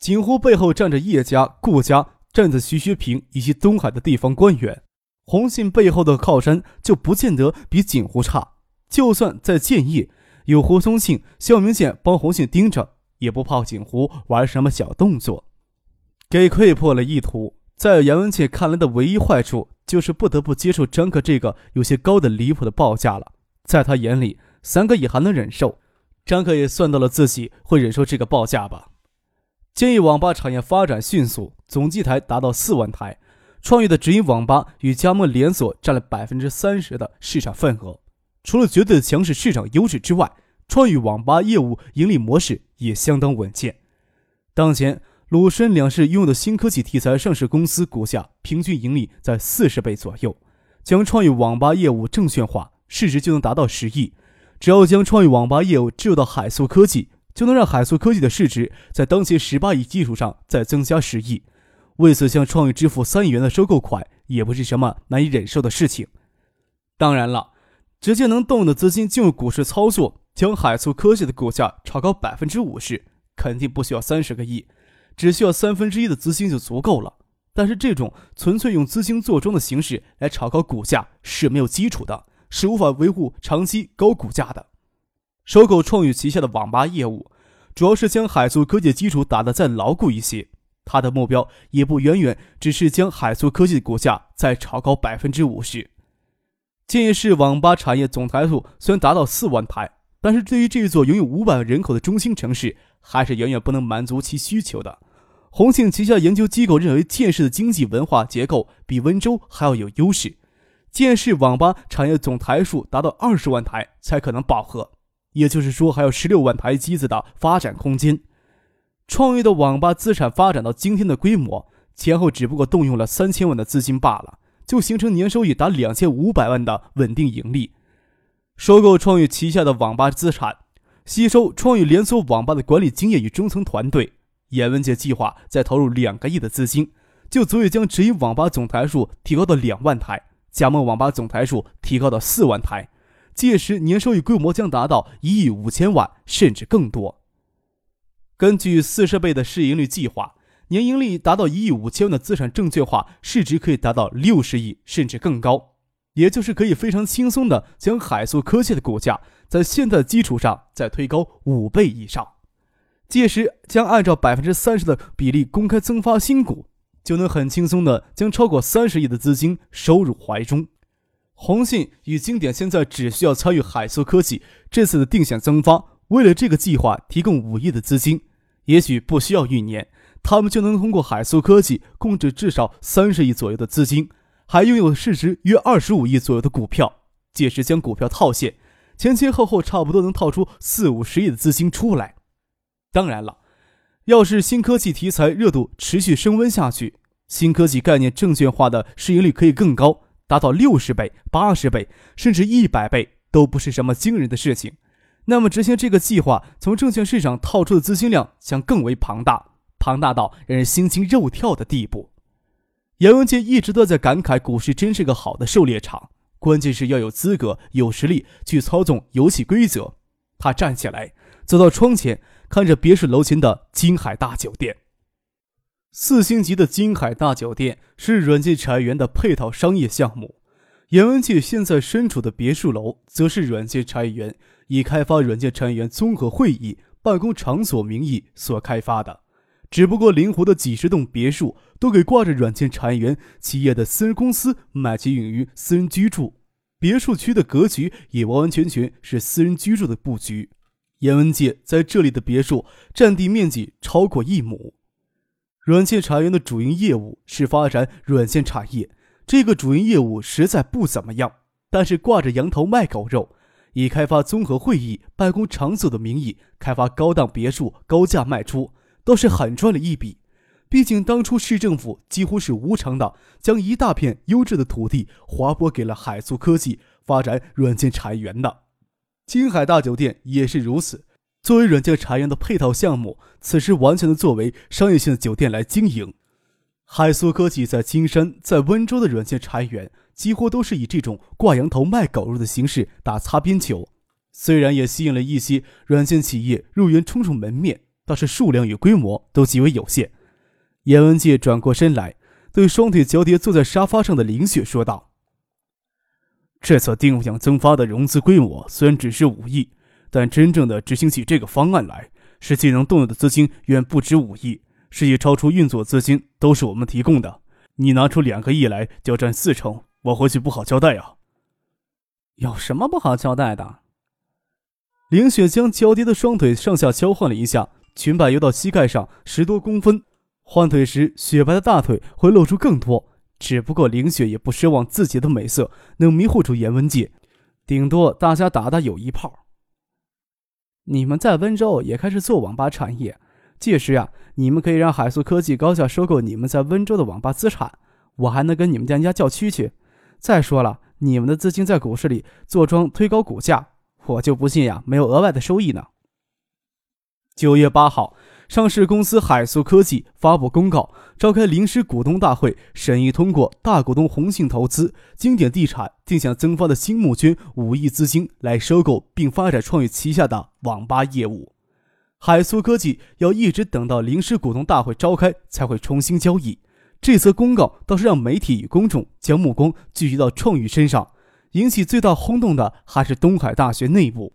景湖背后站着叶家、顾家，站着徐学平以及东海的地方官员。洪信背后的靠山就不见得比景湖差。就算在建业，有胡宗庆、肖明建帮洪信盯着，也不怕景湖玩什么小动作。给溃破了意图，在杨文杰看来的唯一坏处，就是不得不接受张克这个有些高的离谱的报价了。在他眼里，三个也还能忍受，张克也算到了自己会忍受这个报价吧。建议网吧产业发展迅速，总机台达到四万台。创业的直营网吧与加盟连锁占了百分之三十的市场份额。除了绝对的强势市场优势之外，创意网吧业务盈利模式也相当稳健。当前，鲁深两市拥有的新科技题材上市公司股价平均盈利在四十倍左右。将创意网吧业务证券化，市值就能达到十亿。只要将创意网吧业务置入到海素科技。就能让海素科技的市值在当前十八亿基础上再增加十亿，为此向创意支付三亿元的收购款也不是什么难以忍受的事情。当然了，直接能动用的资金进入股市操作，将海素科技的股价炒高百分之五十，肯定不需要三十个亿，只需要三分之一的资金就足够了。但是这种纯粹用资金做庄的形式来炒高股价是没有基础的，是无法维护长期高股价的。收购创宇旗下的网吧业务，主要是将海素科技基础打得再牢固一些。他的目标也不远远只是将海素科技的股价再炒高百分之五十。建业市网吧产业总台数虽然达到四万台，但是对于这座拥有五百万人口的中心城市，还是远远不能满足其需求的。红信旗下研究机构认为，建市的经济文化结构比温州还要有优势。建市网吧产业总台数达到二十万台才可能饱和。也就是说，还有十六万台机子的发展空间。创业的网吧资产发展到今天的规模，前后只不过动用了三千万的资金罢了，就形成年收益达两千五百万的稳定盈利。收购创业旗下的网吧资产，吸收创业连锁网吧的管理经验与中层团队，严文杰计划再投入两个亿的资金，就足以将直营网吧总台数提高到两万台，加盟网吧总台数提高到四万台。届时年收益规模将达到一亿五千万，甚至更多。根据四十倍的市盈率计划，年盈利达到一亿五千万的资产证券化市值可以达到六十亿，甚至更高。也就是可以非常轻松的将海素科技的股价在现在的基础上再推高五倍以上。届时将按照百分之三十的比例公开增发新股，就能很轻松的将超过三十亿的资金收入怀中。红信与经典现在只需要参与海素科技这次的定向增发，为了这个计划提供五亿的资金，也许不需要一年，他们就能通过海素科技控制至少三十亿左右的资金，还拥有市值约二十五亿左右的股票。届时将股票套现，前前后后差不多能套出四五十亿的资金出来。当然了，要是新科技题材热度持续升温下去，新科技概念证券化的市盈率可以更高。达到六十倍、八十倍，甚至一百倍，都不是什么惊人的事情。那么，执行这个计划，从证券市场套出的资金量将更为庞大，庞大到让人心惊肉跳的地步。杨文杰一直都在感慨，股市真是个好的狩猎场，关键是要有资格、有实力去操纵游戏规则。他站起来，走到窗前，看着别墅楼前的金海大酒店。四星级的金海大酒店是软件产业园的配套商业项目，严文杰现在身处的别墅楼则是软件产业园以开发软件产业园综合会议办公场所名义所开发的。只不过灵活的几十栋别墅都给挂着软件产业园企业的私人公司买其用于私人居住，别墅区的格局也完完全全是私人居住的布局。严文杰在这里的别墅占地面积超过一亩。软件产业园的主营业务是发展软件产业，这个主营业务实在不怎么样。但是挂着羊头卖狗肉，以开发综合会议办公场所的名义开发高档别墅，高价卖出，倒是狠赚了一笔。毕竟当初市政府几乎是无偿的将一大片优质的土地划拨给了海素科技发展软件产业园的。金海大酒店也是如此，作为软件产业园的配套项目，此时完全的作为商业性的酒店来经营。海苏科技在金山、在温州的软件产业园，几乎都是以这种挂羊头卖狗肉的形式打擦边球。虽然也吸引了一些软件企业入园冲出门面，但是数量与规模都极为有限。严文介转过身来，对双腿交叠坐在沙发上的林雪说道：“这次定向增发的融资规模虽然只是五亿，但真正的执行起这个方案来，实际能动用的资金远不止五亿，实际超出运作资金都是我们提供的。你拿出两个亿来，就占四成，我回去不好交代啊。”有什么不好交代的？林雪将交叠的双腿上下交换了一下，裙摆游到膝盖上十多公分，换腿时雪白的大腿会露出更多。只不过林雪也不奢望自己的美色能迷惑住严文杰，顶多大家打打友谊炮。你们在温州也开始做网吧产业，届时呀，你们可以让海素科技高价收购你们在温州的网吧资产，我还能跟你们店家叫屈去。再说了，你们的资金在股市里坐庄推高股价。我就不信呀，没有额外的收益呢。九月八号，上市公司海素科技发布公告，召开临时股东大会，审议通过大股东宏信投资、经典地产定向增发的新募捐五亿资金来收购并发展创业旗下的网吧业务。海素科技要一直等到临时股东大会召开才会重新交易。这则公告倒是让媒体与公众将目光聚集到创宇身上。引起最大轰动的还是东海大学内部。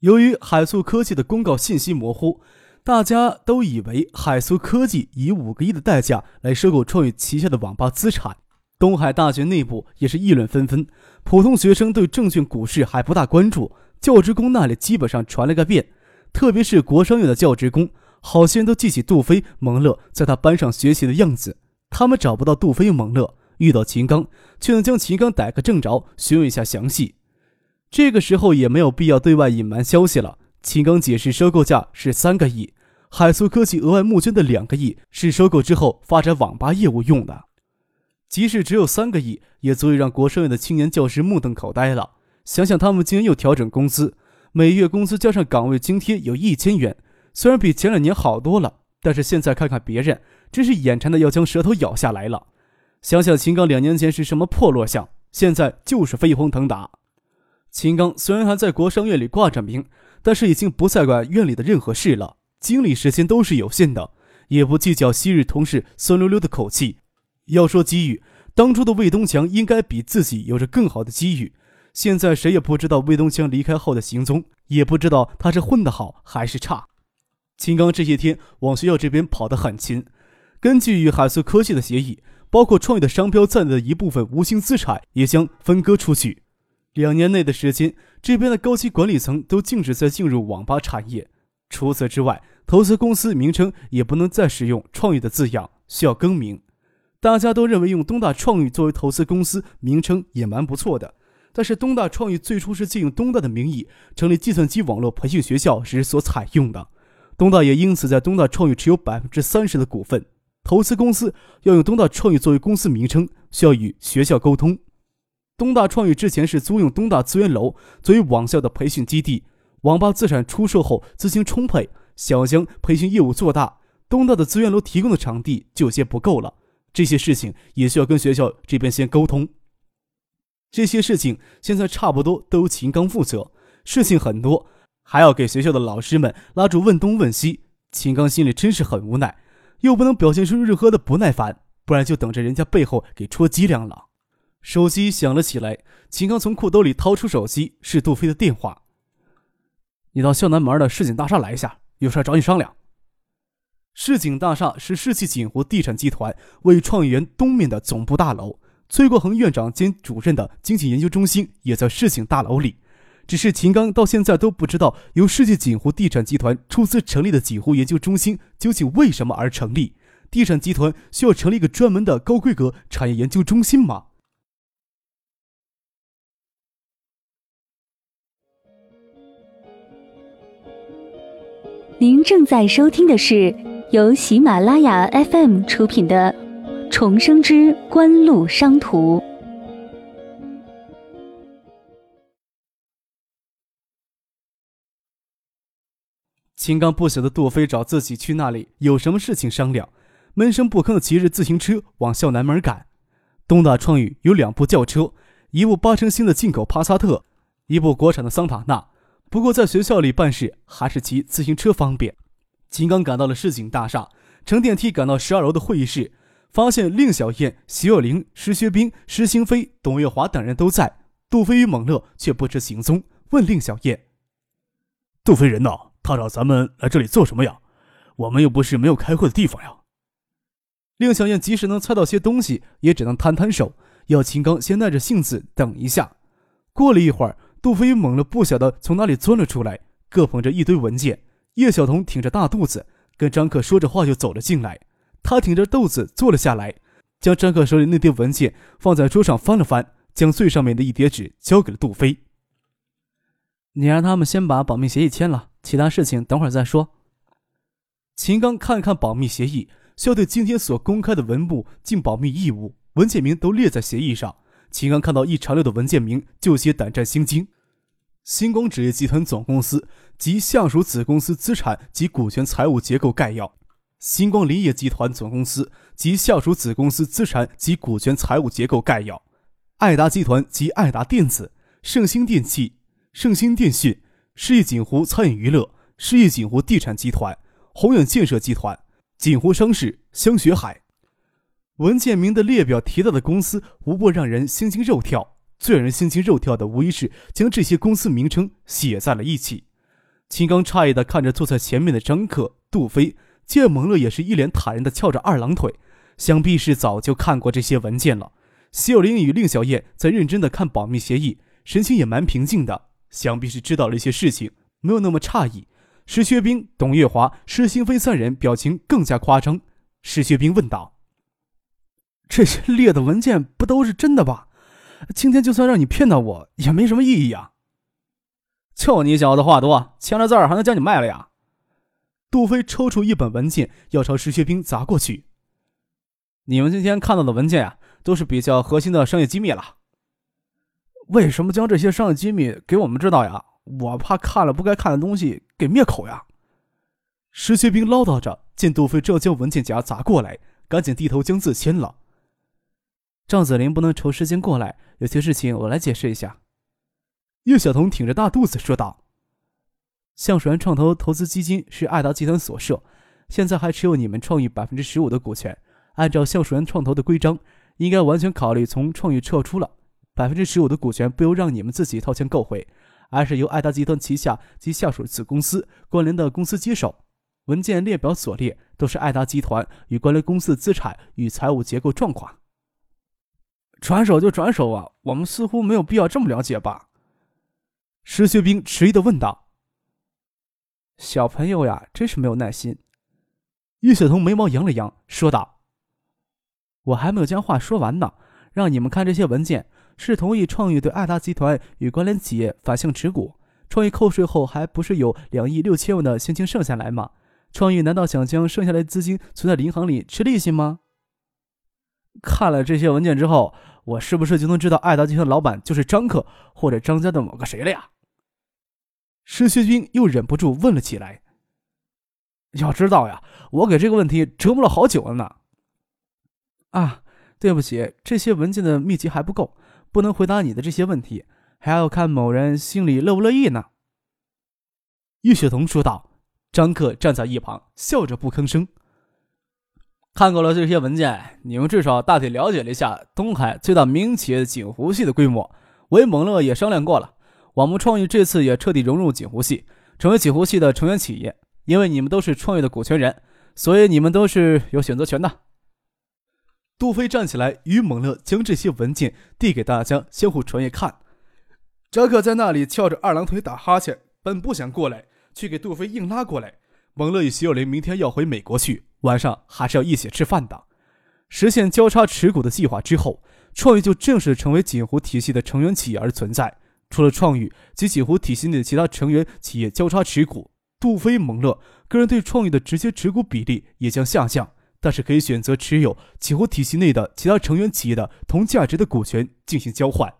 由于海素科技的公告信息模糊，大家都以为海苏科技以五个亿的代价来收购创业旗下的网吧资产。东海大学内部也是议论纷纷。普通学生对证券股市还不大关注，教职工那里基本上传了个遍。特别是国商院的教职工，好些人都记起杜飞、蒙乐在他班上学习的样子。他们找不到杜飞、蒙乐。遇到秦刚，却能将秦刚逮个正着，询问一下详细。这个时候也没有必要对外隐瞒消息了。秦刚解释，收购价是三个亿，海素科技额外募捐的两个亿是收购之后发展网吧业务用的。即使只有三个亿，也足以让国商院的青年教师目瞪口呆了。想想他们今年又调整工资，每月工资加上岗位津贴有一千元，虽然比前两年好多了，但是现在看看别人，真是眼馋的要将舌头咬下来了。想想秦刚两年前是什么破落相，现在就是飞黄腾达。秦刚虽然还在国商院里挂着名，但是已经不再管院里的任何事了，精力时间都是有限的，也不计较昔日同事酸溜溜的口气。要说机遇，当初的魏东强应该比自己有着更好的机遇。现在谁也不知道魏东强离开后的行踪，也不知道他是混得好还是差。秦刚这些天往学校这边跑得很勤，根据与海思科技的协议。包括创业的商标在内的一部分无形资产也将分割出去。两年内的时间，这边的高级管理层都禁止再进入网吧产业。除此之外，投资公司名称也不能再使用“创意”的字样，需要更名。大家都认为用东大创意作为投资公司名称也蛮不错的。但是东大创意最初是借用东大的名义成立计算机网络培训学校时所采用的，东大也因此在东大创意持有百分之三十的股份。投资公司要用东大创意作为公司名称，需要与学校沟通。东大创意之前是租用东大资源楼作为网校的培训基地，网吧资产出售后资金充沛，想要将培训业务做大，东大的资源楼提供的场地就有些不够了。这些事情也需要跟学校这边先沟通。这些事情现在差不多都由秦刚负责，事情很多，还要给学校的老师们拉住问东问西。秦刚心里真是很无奈。又不能表现出任何的不耐烦，不然就等着人家背后给戳脊梁了。手机响了起来，秦刚从裤兜里掏出手机，是杜飞的电话。你到校南门的世景大厦来一下，有事找你商量。世景大厦是世纪锦湖地产集团为创意园东面的总部大楼，崔国恒院长兼主任的经济研究中心也在世景大楼里。只是秦刚到现在都不知道，由世纪锦湖地产集团出资成立的锦湖研究中心究竟为什么而成立？地产集团需要成立一个专门的高规格产业研究中心吗？您正在收听的是由喜马拉雅 FM 出品的《重生之官路商途》。秦刚不晓得杜飞找自己去那里有什么事情商量，闷声不吭的骑着自行车往校南门赶。东大创宇有两部轿车，一部八成新的进口帕萨特，一部国产的桑塔纳。不过在学校里办事还是骑自行车方便。秦刚赶到了市井大厦，乘电梯赶到十二楼的会议室，发现令小燕、徐若琳、石学兵、施星飞、董月华等人都在，杜飞与猛乐却不知行踪。问令小燕：“杜飞人呢？”他找咱们来这里做什么呀？我们又不是没有开会的地方呀。令小燕即使能猜到些东西，也只能摊摊手，要秦刚先耐着性子等一下。过了一会儿，杜飞猛了不晓得从哪里钻了出来，各捧着一堆文件。叶晓彤挺着大肚子，跟张克说着话就走了进来。他挺着肚子坐了下来，将张克手里那叠文件放在桌上翻了翻，将最上面的一叠纸交给了杜飞。你让他们先把保密协议签了。其他事情等会儿再说。秦刚看了看保密协议，需要对今天所公开的文物尽保密义务，文件名都列在协议上。秦刚看到一长溜的文件名，就些胆战心惊：星光纸业集团总公司及下属子公司资产及股权财务结构概要；星光林业集团总公司及下属子公司资产及股权财务结构概要；爱达集团及爱达电子、盛兴电器、盛兴电讯。世纪锦湖餐饮娱乐、世纪锦湖地产集团、宏远建设集团、锦湖商事、香雪海。文件名的列表提到的公司，无不让人心惊肉跳。最让人心惊肉跳的，无疑是将这些公司名称写在了一起。秦刚诧异的看着坐在前面的张克、杜飞，见蒙乐也是一脸坦然的翘着二郎腿，想必是早就看过这些文件了。谢有林与令小燕在认真的看保密协议，神情也蛮平静的。想必是知道了一些事情，没有那么诧异。石学兵、董月华、施新飞三人表情更加夸张。石学兵问道：“这些列的文件不都是真的吧？今天就算让你骗到我，也没什么意义啊！”就你小子话多，签了字儿还能将你卖了呀？杜飞抽出一本文件，要朝石学兵砸过去。你们今天看到的文件啊，都是比较核心的商业机密了。为什么将这些商业机密给我们知道呀？我怕看了不该看的东西给灭口呀！石学兵唠叨着，见杜飞正要将文件夹砸过来，赶紧低头将字签了。赵子林不能抽时间过来，有些事情我来解释一下。叶晓彤挺着大肚子说道：“橡树园创投投资基金是爱达集团所设，现在还持有你们创意百分之十五的股权。按照橡树园创投的规章，应该完全考虑从创意撤出了。”百分之十五的股权不由让你们自己掏钱购回，而是由爱达集团旗下及下属子公司关联的公司接手。文件列表所列都是爱达集团与关联公司的资产与财务结构状况。转手就转手啊，我们似乎没有必要这么了解吧？石学兵迟疑的问道。小朋友呀，真是没有耐心。叶雪彤眉毛扬了扬，说道：“我还没有将话说完呢，让你们看这些文件。”是同意创意对爱达集团与关联企业反向持股，创意扣税后还不是有两亿六千万的现金剩下来吗？创意难道想将剩下来的资金存在银行里吃利息吗？看了这些文件之后，我是不是就能知道爱达集团老板就是张克或者张家的某个谁了呀？施学军又忍不住问了起来。要知道呀，我给这个问题折磨了好久了呢。啊，对不起，这些文件的密集还不够。不能回答你的这些问题，还要看某人心里乐不乐意呢。”叶雪彤说道。张克站在一旁，笑着不吭声。看过了这些文件，你们至少大体了解了一下东海最大民营企业锦湖系的规模。我与蒙乐也商量过了，我们创意这次也彻底融入锦湖系，成为锦湖系的成员企业。因为你们都是创业的股权人，所以你们都是有选择权的。杜飞站起来，与蒙乐将这些文件递给大家，相互传阅看。扎克在那里翘着二郎腿打哈欠，本不想过来，却给杜飞硬拉过来。蒙勒与徐有林明天要回美国去，晚上还是要一起吃饭的。实现交叉持股的计划之后，创宇就正式成为锦湖体系的成员企业而存在。除了创宇及锦湖体系内的其他成员企业交叉持股，杜飞、蒙勒个人对创意的直接持股比例也将下降，但是可以选择持有锦湖体系内的其他成员企业的同价值的股权进行交换。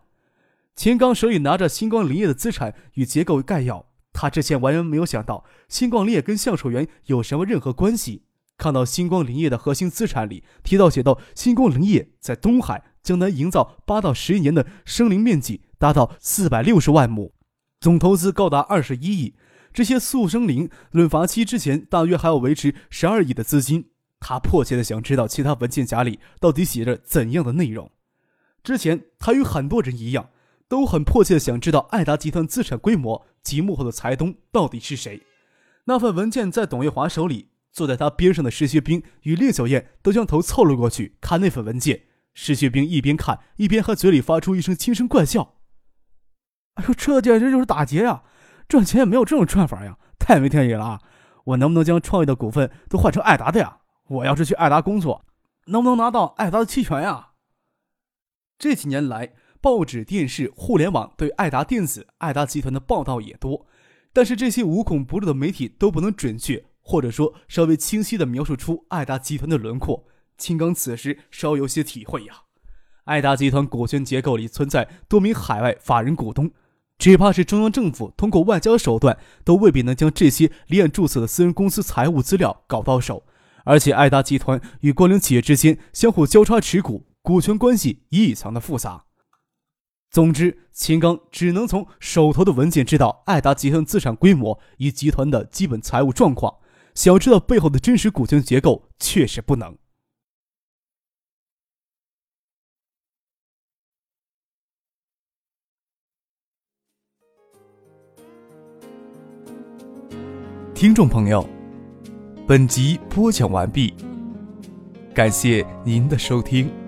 钱刚手里拿着星光林业的资产与结构概要，他之前完全没有想到星光林业跟橡树园有什么任何关系。看到星光林业的核心资产里提到写到星光林业在东海、江南营造八到十一年的生林面积达到四百六十万亩，总投资高达二十一亿。这些速生林论伐期之前大约还要维持十二亿的资金。他迫切的想知道其他文件夹里到底写着怎样的内容。之前他与很多人一样，都很迫切的想知道爱达集团资产规模及幕后的财东到底是谁。那份文件在董月华手里。坐在他边上的石学兵与烈小燕都将头凑了过去看那份文件。石学兵一边看一边还嘴里发出一声轻声怪笑：“哎呦，这简直就是打劫呀！赚钱也没有这种赚法呀，太没天理了啊！我能不能将创业的股份都换成艾达的呀？我要是去艾达工作，能不能拿到艾达的期权呀？”这几年来，报纸、电视、互联网对爱达电子、爱达集团的报道也多，但是这些无孔不入的媒体都不能准确。或者说，稍微清晰地描述出爱达集团的轮廓。青刚此时稍有些体会呀。爱达集团股权结构里存在多名海外法人股东，只怕是中央政府通过外交手段都未必能将这些离岸注册的私人公司财务资料搞到手。而且，爱达集团与关联企业之间相互交叉持股，股权关系异常的复杂。总之，秦刚只能从手头的文件知道爱达集团资产规模与集团的基本财务状况。想知道背后的真实股权结构，确实不能。听众朋友，本集播讲完毕，感谢您的收听。